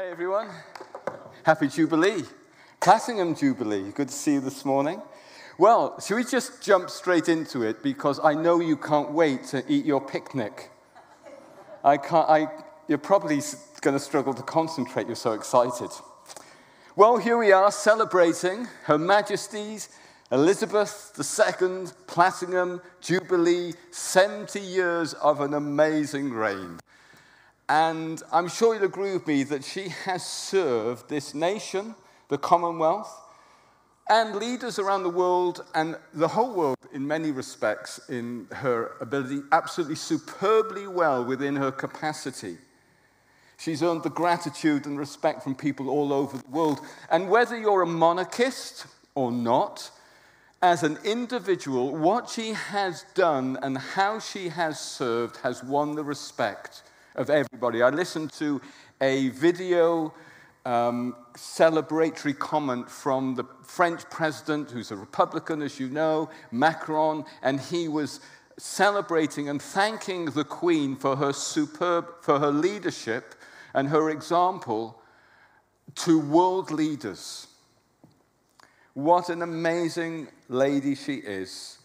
Hey everyone, happy Jubilee, Platinum Jubilee. Good to see you this morning. Well, should we just jump straight into it because I know you can't wait to eat your picnic. I can't, I, you're probably going to struggle to concentrate, you're so excited. Well, here we are celebrating Her Majesty's Elizabeth II Platinum Jubilee, 70 years of an amazing reign. And I'm sure you'll agree with me that she has served this nation, the Commonwealth, and leaders around the world and the whole world in many respects in her ability absolutely superbly well within her capacity. She's earned the gratitude and respect from people all over the world. And whether you're a monarchist or not, as an individual, what she has done and how she has served has won the respect of everybody. I listened to a video um, celebratory comment from the French president, who's a Republican, as you know, Macron, and he was celebrating and thanking the Queen for her superb, for her leadership and her example to world leaders. What an amazing lady she is.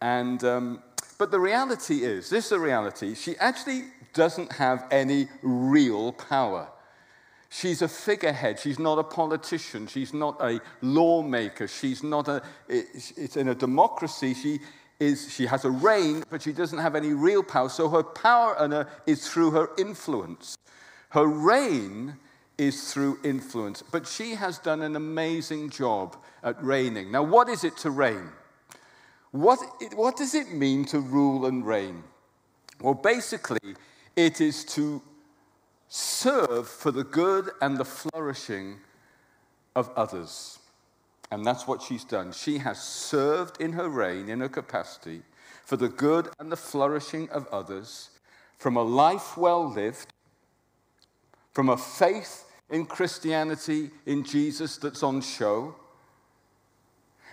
And, um, but the reality is this is the reality she actually doesn't have any real power. She's a figurehead. She's not a politician. She's not a lawmaker. She's not a. It's in a democracy. She is. She has a reign, but she doesn't have any real power. So her power is through her influence. Her reign is through influence. But she has done an amazing job at reigning. Now, what is it to reign? What, what does it mean to rule and reign? Well, basically, it is to serve for the good and the flourishing of others. And that's what she's done. She has served in her reign, in her capacity, for the good and the flourishing of others, from a life well lived, from a faith in Christianity, in Jesus that's on show.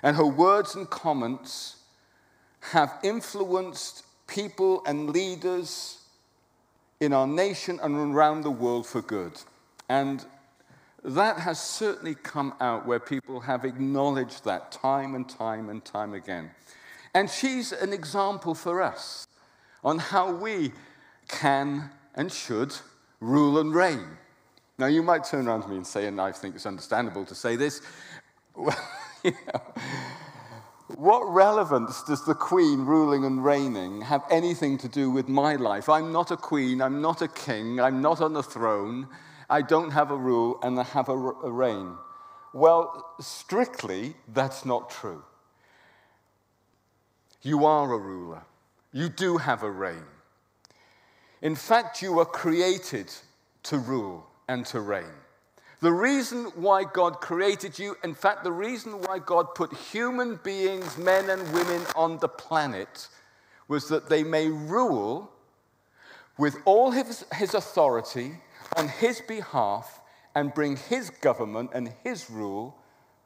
And her words and comments have influenced people and leaders in our nation and around the world for good. And that has certainly come out where people have acknowledged that time and time and time again. And she's an example for us on how we can and should rule and reign. Now, you might turn around to me and say, and I think it's understandable to say this, well, you know, what relevance does the queen ruling and reigning have anything to do with my life? I'm not a queen, I'm not a king, I'm not on the throne, I don't have a rule and I have a, a reign. Well, strictly, that's not true. You are a ruler, you do have a reign. In fact, you were created to rule and to reign. The reason why God created you, in fact, the reason why God put human beings, men and women on the planet, was that they may rule with all his, his authority on his behalf and bring his government and his rule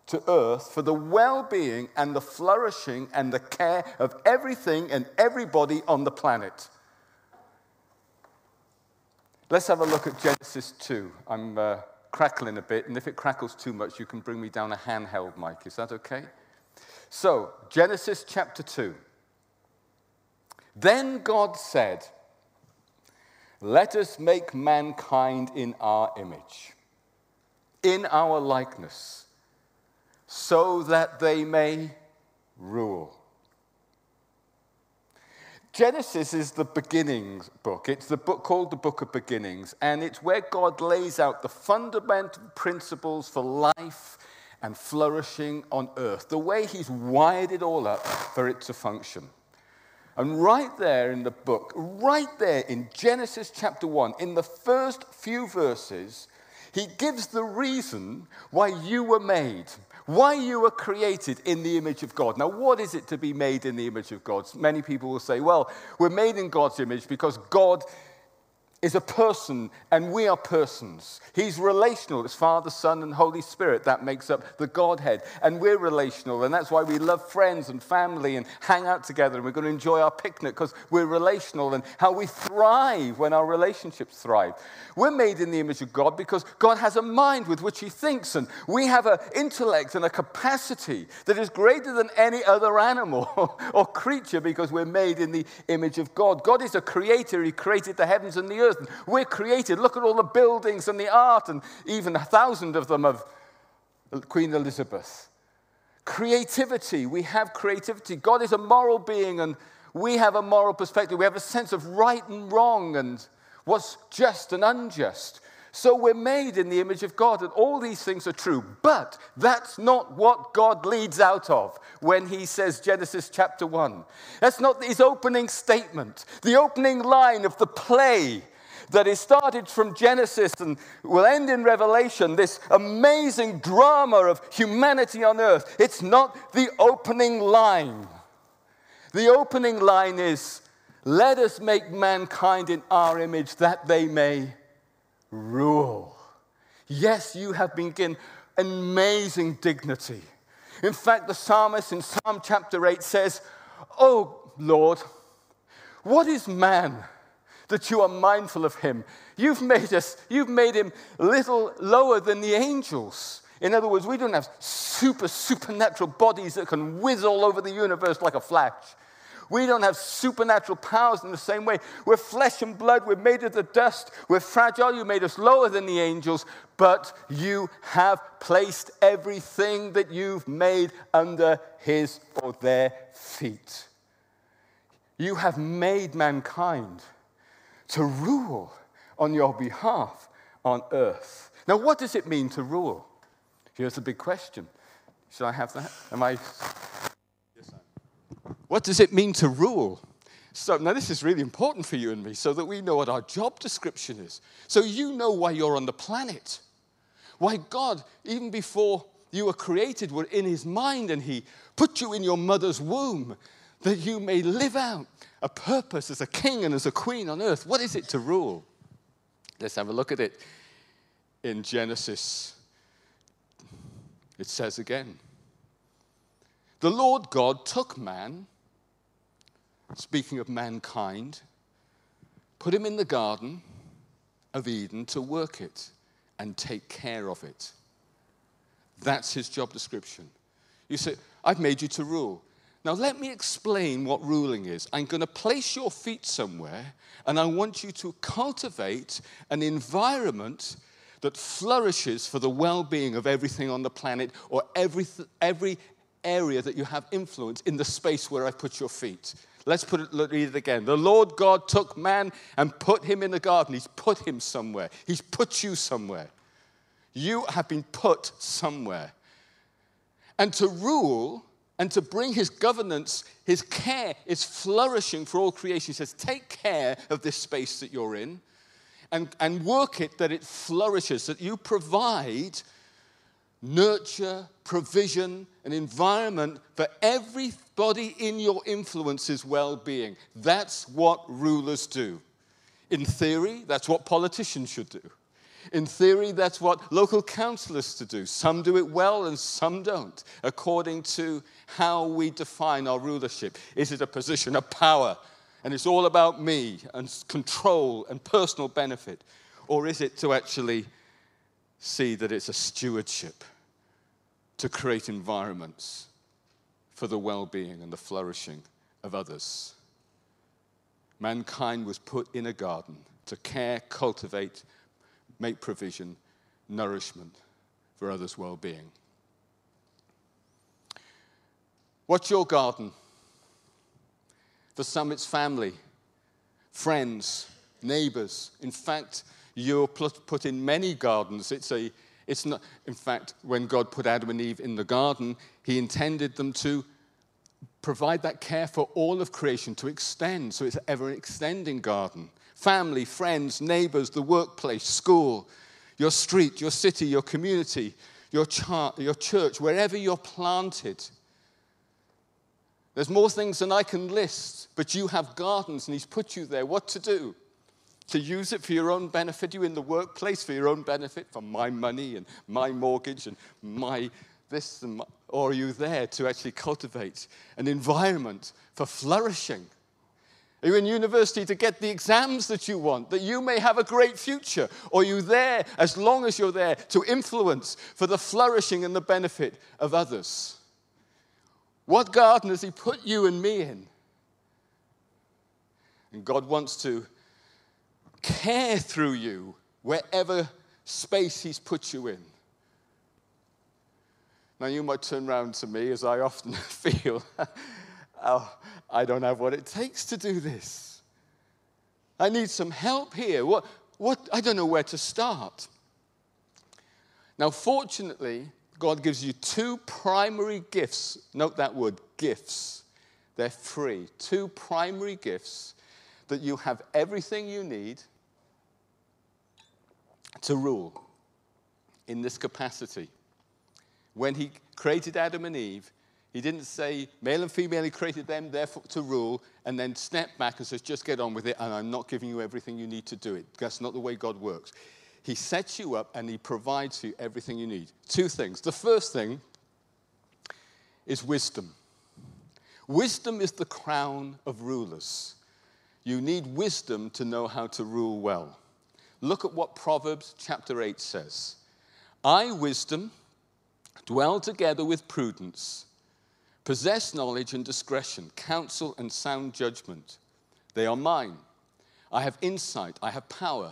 to earth for the well being and the flourishing and the care of everything and everybody on the planet. Let's have a look at Genesis 2. I'm uh, crackling a bit, and if it crackles too much, you can bring me down a handheld mic. Is that okay? So, Genesis chapter 2. Then God said, Let us make mankind in our image, in our likeness, so that they may rule Genesis is the beginnings book. It's the book called the Book of Beginnings, and it's where God lays out the fundamental principles for life and flourishing on earth, the way He's wired it all up for it to function. And right there in the book, right there in Genesis chapter 1, in the first few verses, He gives the reason why you were made why you were created in the image of God. Now, what is it to be made in the image of God? Many people will say, well, we're made in God's image because God is a person and we are persons. He's relational. It's Father, Son, and Holy Spirit. That makes up the Godhead. And we're relational. And that's why we love friends and family and hang out together. And we're going to enjoy our picnic because we're relational and how we thrive when our relationships thrive. We're made in the image of God because God has a mind with which He thinks. And we have an intellect and a capacity that is greater than any other animal or creature because we're made in the image of God. God is a creator. He created the heavens and the earth earth. We're created. Look at all the buildings and the art, and even a thousand of them of Queen Elizabeth. Creativity. We have creativity. God is a moral being, and we have a moral perspective. We have a sense of right and wrong and what's just and unjust. So we're made in the image of God, and all these things are true. But that's not what God leads out of when he says Genesis chapter 1. That's not his opening statement, the opening line of the play that is started from Genesis and will end in Revelation, this amazing drama of humanity on earth. It's not the opening line. The opening line is, Let us make mankind in our image that they may rule. Yes, you have been given amazing dignity. In fact, the psalmist in Psalm chapter 8 says, Oh Lord, what is man? That you are mindful of him. You've made us, you've made him little lower than the angels. In other words, we don't have super, supernatural bodies that can whiz all over the universe like a flash. We don't have supernatural powers in the same way. We're flesh and blood. We're made of the dust. We're fragile. You made us lower than the angels, but you have placed everything that you've made under his or their feet. You have made mankind to rule on your behalf on earth. Now, what does it mean to rule? Here's the big question. Should I have that? Am I? Yes, what does it mean to rule? So, now this is really important for you and me so that we know what our job description is. So you know why you're on the planet. Why God, even before you were created, were in his mind and he put you in your mother's womb that you may live out a purpose as a king and as a queen on earth. What is it to rule? Let's have a look at it in Genesis. It says again The Lord God took man, speaking of mankind, put him in the garden of Eden to work it and take care of it. That's his job description. You say, I've made you to rule. Now, let me explain what ruling is. I'm going to place your feet somewhere, and I want you to cultivate an environment that flourishes for the well being of everything on the planet or every, every area that you have influence in the space where I put your feet. Let's put it, read it again. The Lord God took man and put him in the garden. He's put him somewhere. He's put you somewhere. You have been put somewhere. And to rule and to bring his governance, his care is flourishing for all creation. He says, Take care of this space that you're in and, and work it that it flourishes, that you provide nurture, provision, an environment for everybody in your influence's well being. That's what rulers do. In theory, that's what politicians should do. In theory, that's what local councillors to do. Some do it well and some don't, according to how we define our rulership. Is it a position of power and it's all about me and control and personal benefit? Or is it to actually see that it's a stewardship to create environments for the well being and the flourishing of others? Mankind was put in a garden to care, cultivate, make provision, nourishment for others' well being. What's your garden? For some, it's family, friends, neighbors. In fact, you're put in many gardens. It's a, it's not, in fact, when God put Adam and Eve in the garden, He intended them to provide that care for all of creation to extend. So it's an ever extending garden family, friends, neighbors, the workplace, school, your street, your city, your community, your, your church, wherever you're planted. There's more things than I can list, but you have gardens and He's put you there. What to do? to use it for your own benefit, you in the workplace for your own benefit, for my money and my mortgage and my this, and my, or are you there to actually cultivate an environment for flourishing? Are you in university to get the exams that you want, that you may have a great future? Or are you there, as long as you're there, to influence for the flourishing and the benefit of others? What garden has He put you and me in? And God wants to care through you wherever space He's put you in. Now, you might turn around to me, as I often feel, oh, I don't have what it takes to do this. I need some help here. What, what, I don't know where to start. Now, fortunately, God gives you two primary gifts. Note that word, gifts. They're free. Two primary gifts that you have everything you need to rule in this capacity. When he created Adam and Eve, he didn't say male and female, he created them therefore to rule, and then step back and says, just get on with it, and I'm not giving you everything you need to do it. That's not the way God works. He sets you up and he provides you everything you need. Two things. The first thing is wisdom. Wisdom is the crown of rulers. You need wisdom to know how to rule well. Look at what Proverbs chapter 8 says I, wisdom, dwell together with prudence, possess knowledge and discretion, counsel and sound judgment. They are mine. I have insight, I have power.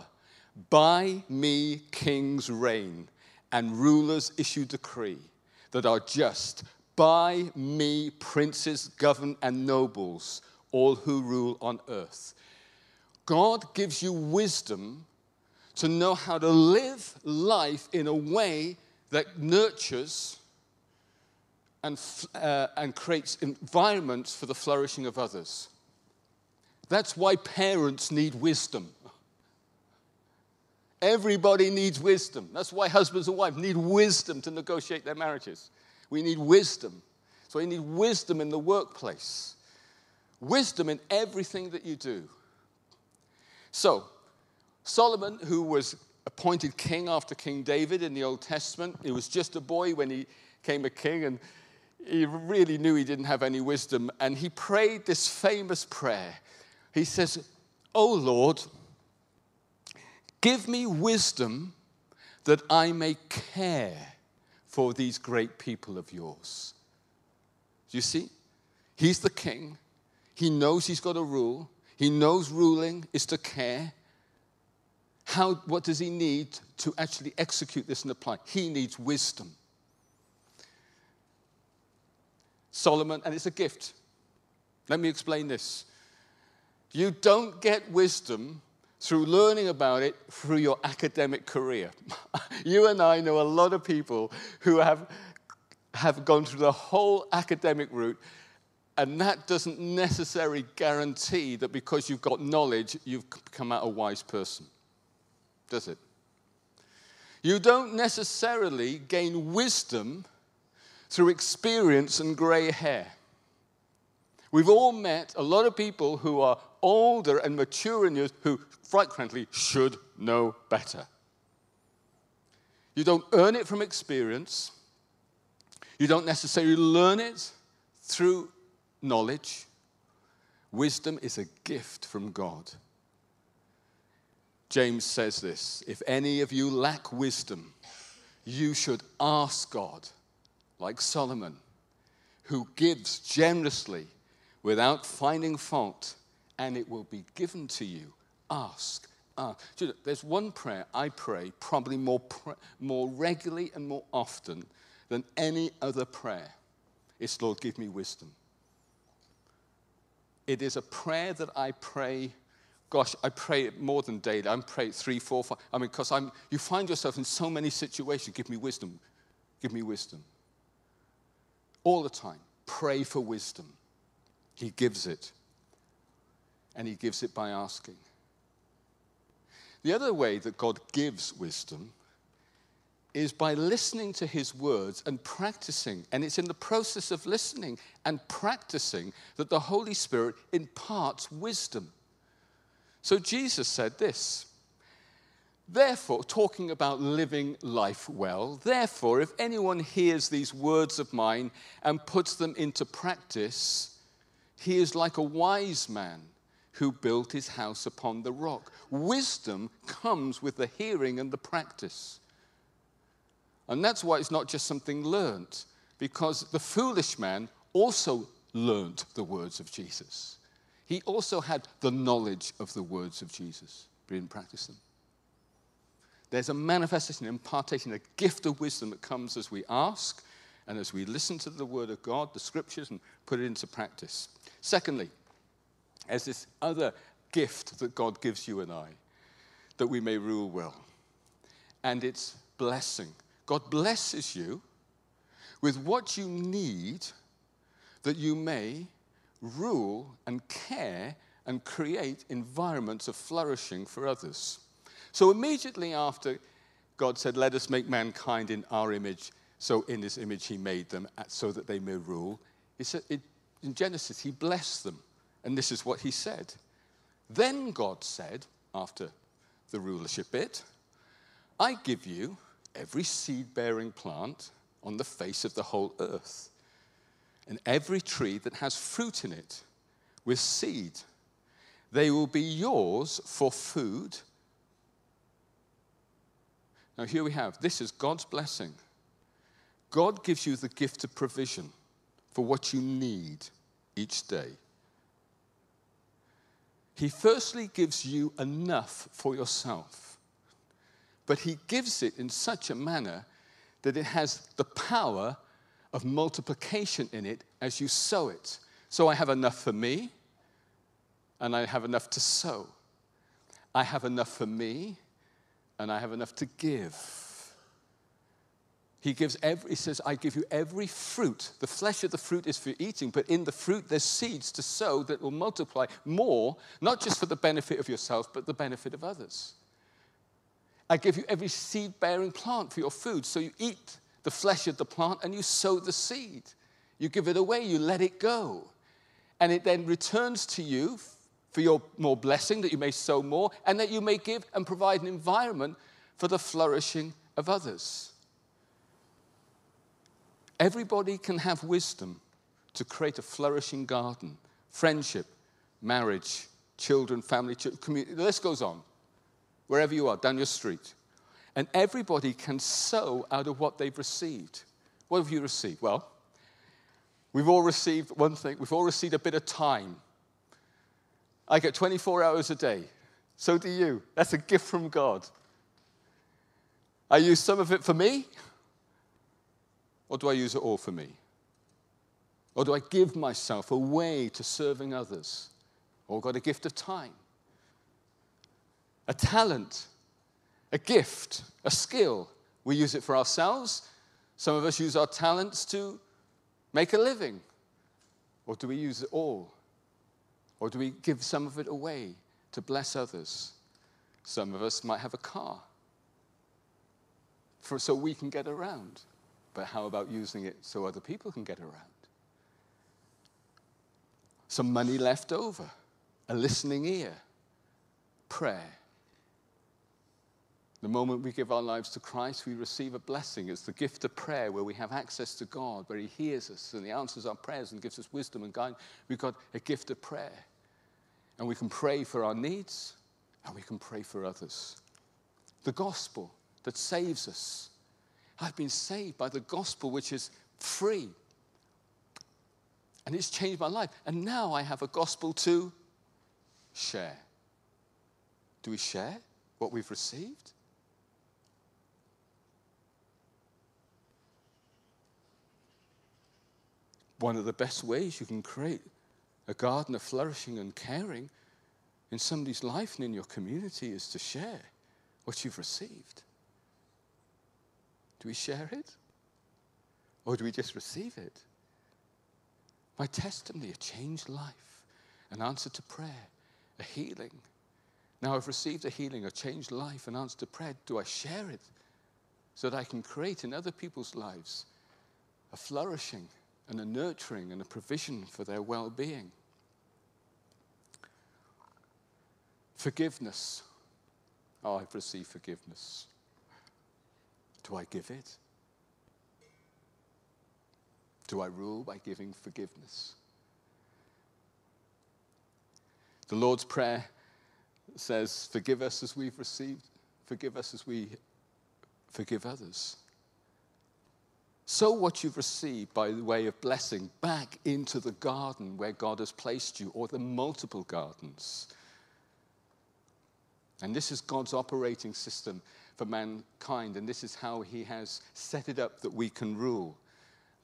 By me kings reign, and rulers issue decree that are just. By me princes govern and nobles, all who rule on earth. God gives you wisdom to know how to live life in a way that nurtures and, uh, and creates environments for the flourishing of others. That's why parents need wisdom. Everybody needs wisdom. That's why husbands and wives need wisdom to negotiate their marriages. We need wisdom. So we need wisdom in the workplace, wisdom in everything that you do. So, Solomon, who was appointed king after King David in the Old Testament, he was just a boy when he became a king, and he really knew he didn't have any wisdom. And he prayed this famous prayer. He says, Oh Lord, give me wisdom that I may care for these great people of yours. Do you see? He's the king. He knows he's got to rule. He knows ruling is to care. How, what does he need to actually execute this and apply? He needs wisdom. Solomon, and it's a gift. Let me explain this. You don't get wisdom through learning about it through your academic career. you and I know a lot of people who have, have gone through the whole academic route, and that doesn't necessarily guarantee that because you've got knowledge, you've come out a wise person does it? You don't necessarily gain wisdom through experience and gray hair. We've all met a lot of people who are older and mature in years who, frankly, should know better. You don't earn it from experience. You don't necessarily learn it through knowledge. Wisdom is a gift from God. James says this If any of you lack wisdom, you should ask God, like Solomon, who gives generously without finding fault, and it will be given to you. Ask. ask. There's one prayer I pray probably more, more regularly and more often than any other prayer. It's, Lord, give me wisdom. It is a prayer that I pray gosh, I pray it more than daily. I pray it three, four, five. I mean, because I'm, you find yourself in so many situations. Give me wisdom. Give me wisdom. All the time. Pray for wisdom. He gives it. And He gives it by asking. The other way that God gives wisdom is by listening to His words and practicing. And it's in the process of listening and practicing that the Holy Spirit imparts wisdom. So Jesus said this. Therefore, talking about living life well, therefore, if anyone hears these words of mine and puts them into practice, he is like a wise man who built his house upon the rock. Wisdom comes with the hearing and the practice. And that's why it's not just something learnt, because the foolish man also learnt the words of Jesus. He also had the knowledge of the words of Jesus, but he didn't practice them. There's a manifestation, impartation, a gift of wisdom that comes as we ask and as we listen to the word of God, the scriptures, and put it into practice. Secondly, there's this other gift that God gives you and I that we may rule well, and it's blessing. God blesses you with what you need that you may rule and care and create environments of flourishing for others. So immediately after God said, Let us make mankind in our image, so in his image he made them, so that they may rule, said, in Genesis, he blessed them. And this is what he said. Then God said, after the rulership bit, I give you every seed bearing plant on the face of the whole earth, and every tree that has fruit in it with seed. They will be yours for food now, here we have this is God's blessing. God gives you the gift of provision for what you need each day. He firstly gives you enough for yourself, but He gives it in such a manner that it has the power of multiplication in it as you sow it. So I have enough for me, and I have enough to sow. I have enough for me, and I have enough to give. He gives every, he says, I give you every fruit. The flesh of the fruit is for eating, but in the fruit there's seeds to sow that will multiply more, not just for the benefit of yourself, but the benefit of others. I give you every seed bearing plant for your food. So you eat the flesh of the plant and you sow the seed. You give it away, you let it go. And it then returns to you for your more blessing, that you may sow more, and that you may give and provide an environment for the flourishing of others. Everybody can have wisdom to create a flourishing garden, friendship, marriage, children, family, community. The list goes on. Wherever you are, down your street. And everybody can sow out of what they've received. What have you received? Well, we've all received one thing. We've all received a bit of time I get 24 hours a day. So do you. That's a gift from God. I use some of it for me, or do I use it all for me? Or do I give myself away to serving others? Or got a gift of time, a talent, a gift, a skill. We use it for ourselves. Some of us use our talents to make a living. Or do we use it all or do we give some of it away to bless others? Some of us might have a car for, so we can get around. But how about using it so other people can get around? Some money left over, a listening ear, prayer. The moment we give our lives to Christ, we receive a blessing. It's the gift of prayer where we have access to God, where He hears us and He answers our prayers and gives us wisdom and guidance. We've got a gift of prayer. And we can pray for our needs and we can pray for others. The gospel that saves us. I've been saved by the gospel, which is free. And it's changed my life. And now I have a gospel to share. Do we share what we've received? One of the best ways you can create a garden of flourishing and caring in somebody's life and in your community is to share what you've received. Do we share it? Or do we just receive it? My testimony, a changed life, an answer to prayer, a healing. Now I've received a healing, a changed life, an answer to prayer. Do I share it so that I can create in other people's lives a flourishing and a nurturing and a provision for their well being. Forgiveness. Oh, I've received forgiveness. Do I give it? Do I rule by giving forgiveness? The Lord's Prayer says, Forgive us as we've received, forgive us as we forgive others. Sow what you've received by way of blessing back into the garden where God has placed you, or the multiple gardens. And this is God's operating system for mankind, and this is how He has set it up that we can rule.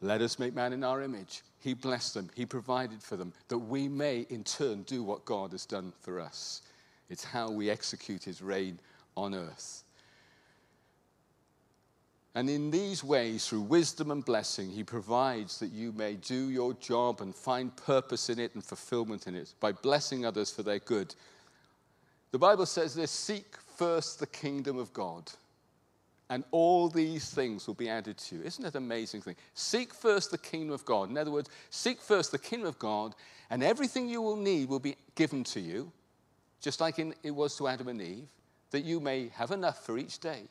Let us make man in our image. He blessed them, He provided for them, that we may in turn do what God has done for us. It's how we execute His reign on earth. And in these ways, through wisdom and blessing, He provides that you may do your job and find purpose in it and fulfillment in it by blessing others for their good. The Bible says this seek first the kingdom of God, and all these things will be added to you. Isn't that an amazing thing? Seek first the kingdom of God. In other words, seek first the kingdom of God, and everything you will need will be given to you, just like in, it was to Adam and Eve, that you may have enough for each day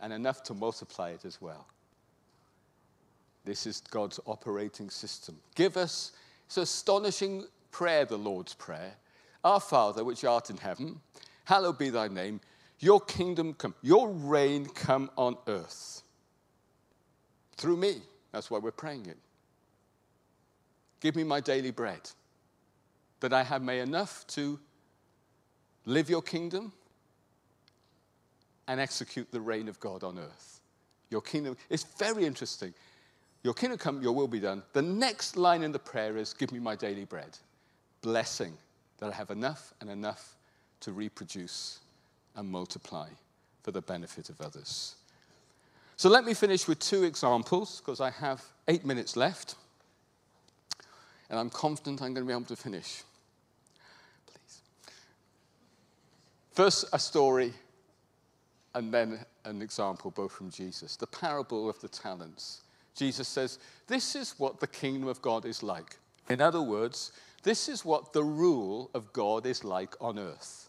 and enough to multiply it as well. This is God's operating system. Give us, it's astonishing prayer, the Lord's Prayer. Our Father, which art in heaven, hallowed be thy name. Your kingdom come, your reign come on earth. Through me. That's why we're praying it. Give me my daily bread, that I have may enough to live your kingdom and execute the reign of God on earth. Your kingdom, it's very interesting. Your kingdom come, your will be done. The next line in the prayer is, Give me my daily bread. Blessing that I have enough and enough to reproduce and multiply for the benefit of others. So let me finish with two examples because I have eight minutes left. And I'm confident I'm going to be able to finish. Please. First, a story and then an example both from Jesus. The parable of the talents. Jesus says, This is what the kingdom of God is like. In other words, this is what the rule of God is like on earth.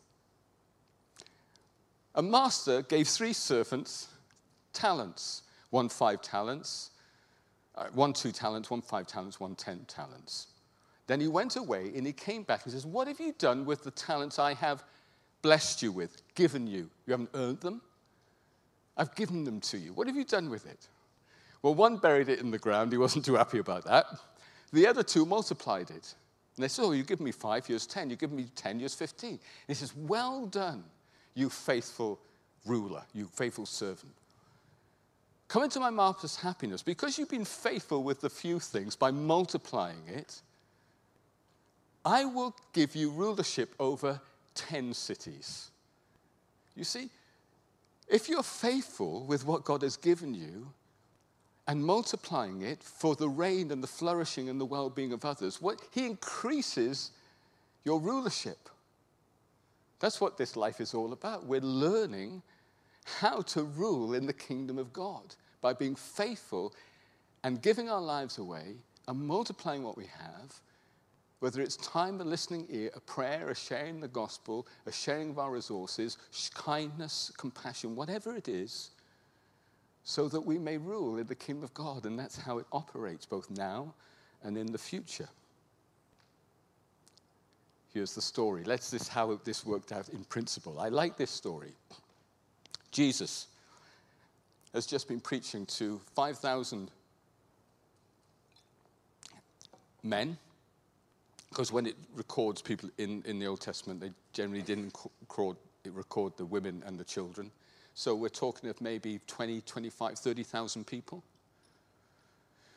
A master gave three servants talents one five talents, uh, one two talents, one five talents, one ten talents. Then he went away and he came back and says, What have you done with the talents I have blessed you with, given you? You haven't earned them, I've given them to you. What have you done with it? Well, one buried it in the ground. He wasn't too happy about that. The other two multiplied it. And they said, Oh, you give me five, years 10. You give me 10, years 15. And he says, Well done, you faithful ruler, you faithful servant. Come into my master's happiness because you've been faithful with the few things by multiplying it. I will give you rulership over 10 cities. You see, if you're faithful with what God has given you and multiplying it for the reign and the flourishing and the well being of others, what, He increases your rulership. That's what this life is all about. We're learning how to rule in the kingdom of God by being faithful and giving our lives away and multiplying what we have whether it's time, a listening ear, a prayer, a sharing the gospel, a sharing of our resources, kindness, compassion, whatever it is, so that we may rule in the kingdom of God. And that's how it operates both now and in the future. Here's the story. Let's see how this worked out in principle. I like this story. Jesus has just been preaching to 5,000 men because when it records people in, in the Old Testament, they generally didn't record, record the women and the children. So we're talking of maybe 20, 25, 30,000 people.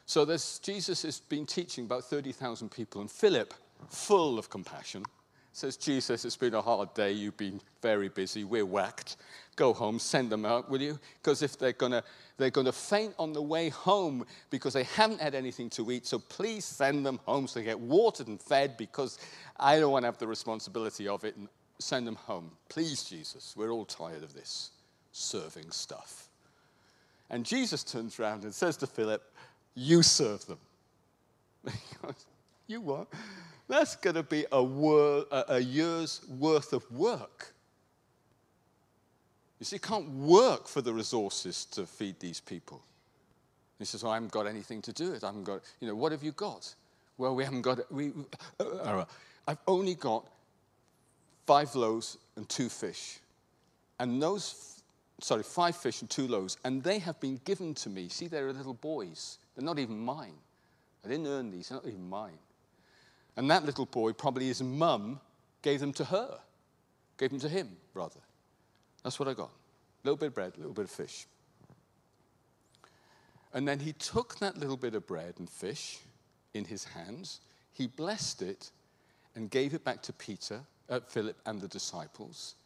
So Jesus has been teaching about 30,000 people, and Philip, full of compassion, says, Jesus, it's been a hard day. You've been very busy. We're whacked. Go home, send them out, will you? Because if they're going to they're to faint on the way home because they haven't had anything to eat. So please send them home so they get watered and fed because I don't want to have the responsibility of it and send them home. Please, Jesus, we're all tired of this serving stuff. And Jesus turns around and says to Philip, You serve them. you what? That's going to be a, wor- a year's worth of work. You see, you can't work for the resources to feed these people. He says, well, I haven't got anything to do it. I haven't got, you know, what have you got? Well, we haven't got, we, uh, uh, I've only got five loaves and two fish. And those, sorry, five fish and two loaves, and they have been given to me. See, they're little boys. They're not even mine. I didn't earn these, they're not even mine. And that little boy, probably his mum, gave them to her, gave them to him, rather. That's what I got. A little bit of bread, a little bit of fish. And then he took that little bit of bread and fish in his hands, he blessed it, and gave it back to Peter, uh, Philip, and the disciples.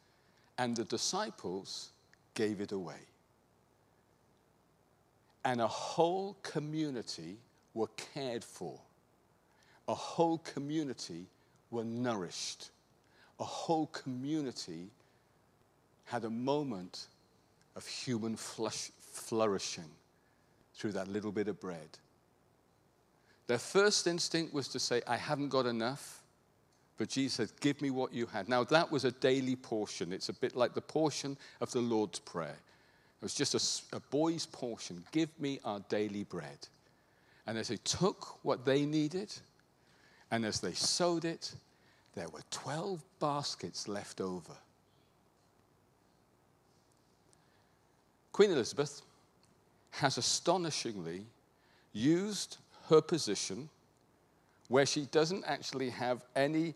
And the disciples gave it away. And a whole community were cared for. A whole community were nourished. A whole community had a moment of human flush, flourishing through that little bit of bread. Their first instinct was to say, I haven't got enough. But Jesus said, Give me what you had. Now, that was a daily portion. It's a bit like the portion of the Lord's Prayer. It was just a, a boy's portion. Give me our daily bread. And as they took what they needed, and as they sowed it, there were 12 baskets left over. Queen Elizabeth has astonishingly used her position where she doesn't actually have any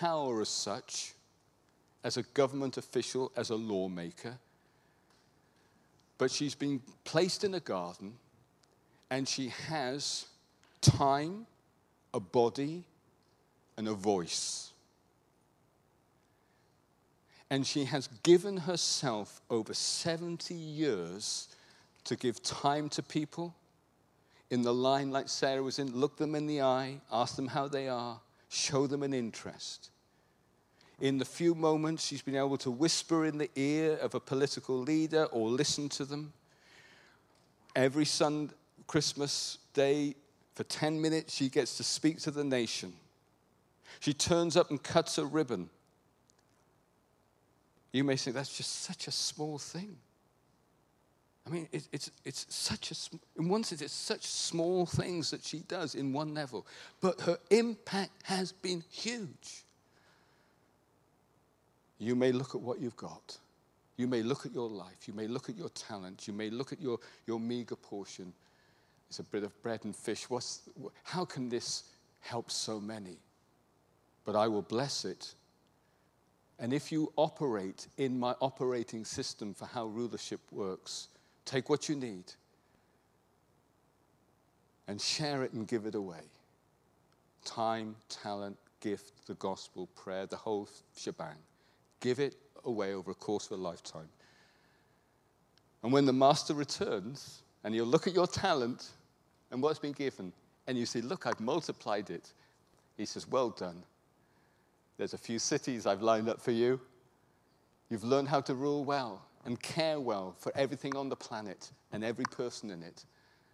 power as such as a government official, as a lawmaker, but she's been placed in a garden and she has time, a body, and a voice. And she has given herself over 70 years to give time to people in the line like Sarah was in, look them in the eye, ask them how they are, show them an interest. In the few moments she's been able to whisper in the ear of a political leader or listen to them. Every Sunday, Christmas Day, for 10 minutes, she gets to speak to the nation. She turns up and cuts a ribbon you may think that's just such a small thing. I mean, it, it's, it's such a, in one sense, it's such small things that she does in one level, but her impact has been huge. You may look at what you've got. You may look at your life. You may look at your talent. You may look at your, your meager portion. It's a bit of bread and fish. What's, how can this help so many? But I will bless it and if you operate in my operating system for how rulership works, take what you need and share it and give it away time, talent, gift, the gospel, prayer, the whole shebang. Give it away over a course of a lifetime. And when the master returns, and you'll look at your talent and what's been given, and you say, Look, I've multiplied it, he says, Well done there's a few cities I've lined up for you. You've learned how to rule well and care well for everything on the planet and every person in it.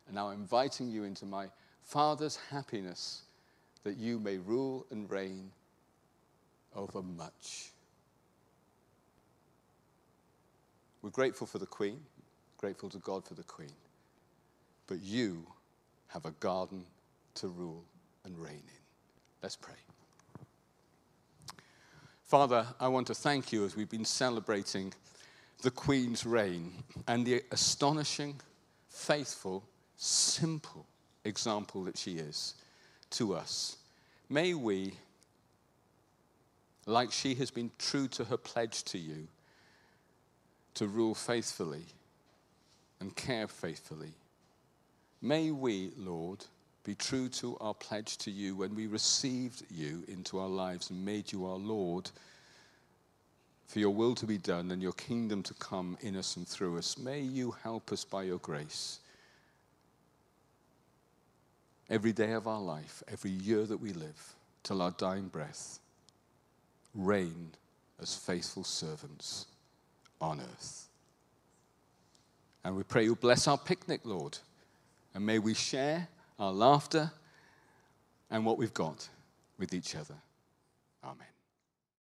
And now I'm inviting you into my Father's happiness that you may rule and reign over much. We're grateful for the Queen, grateful to God for the Queen. But you have a garden to rule and reign in. Let's pray. Father, I want to thank you as we've been celebrating the Queen's reign and the astonishing, faithful, simple example that she is to us. May we, like she has been true to her pledge to you, to rule faithfully and care faithfully. May we, Lord, be true to our pledge to you when we received you into our lives and made you our Lord, for your will to be done and your kingdom to come in us and through us. May you help us by your grace. Every day of our life, every year that we live, till our dying breath, reign as faithful servants on earth. And we pray you bless our picnic, Lord, and may we share our laughter and what we've got with each other. Amen.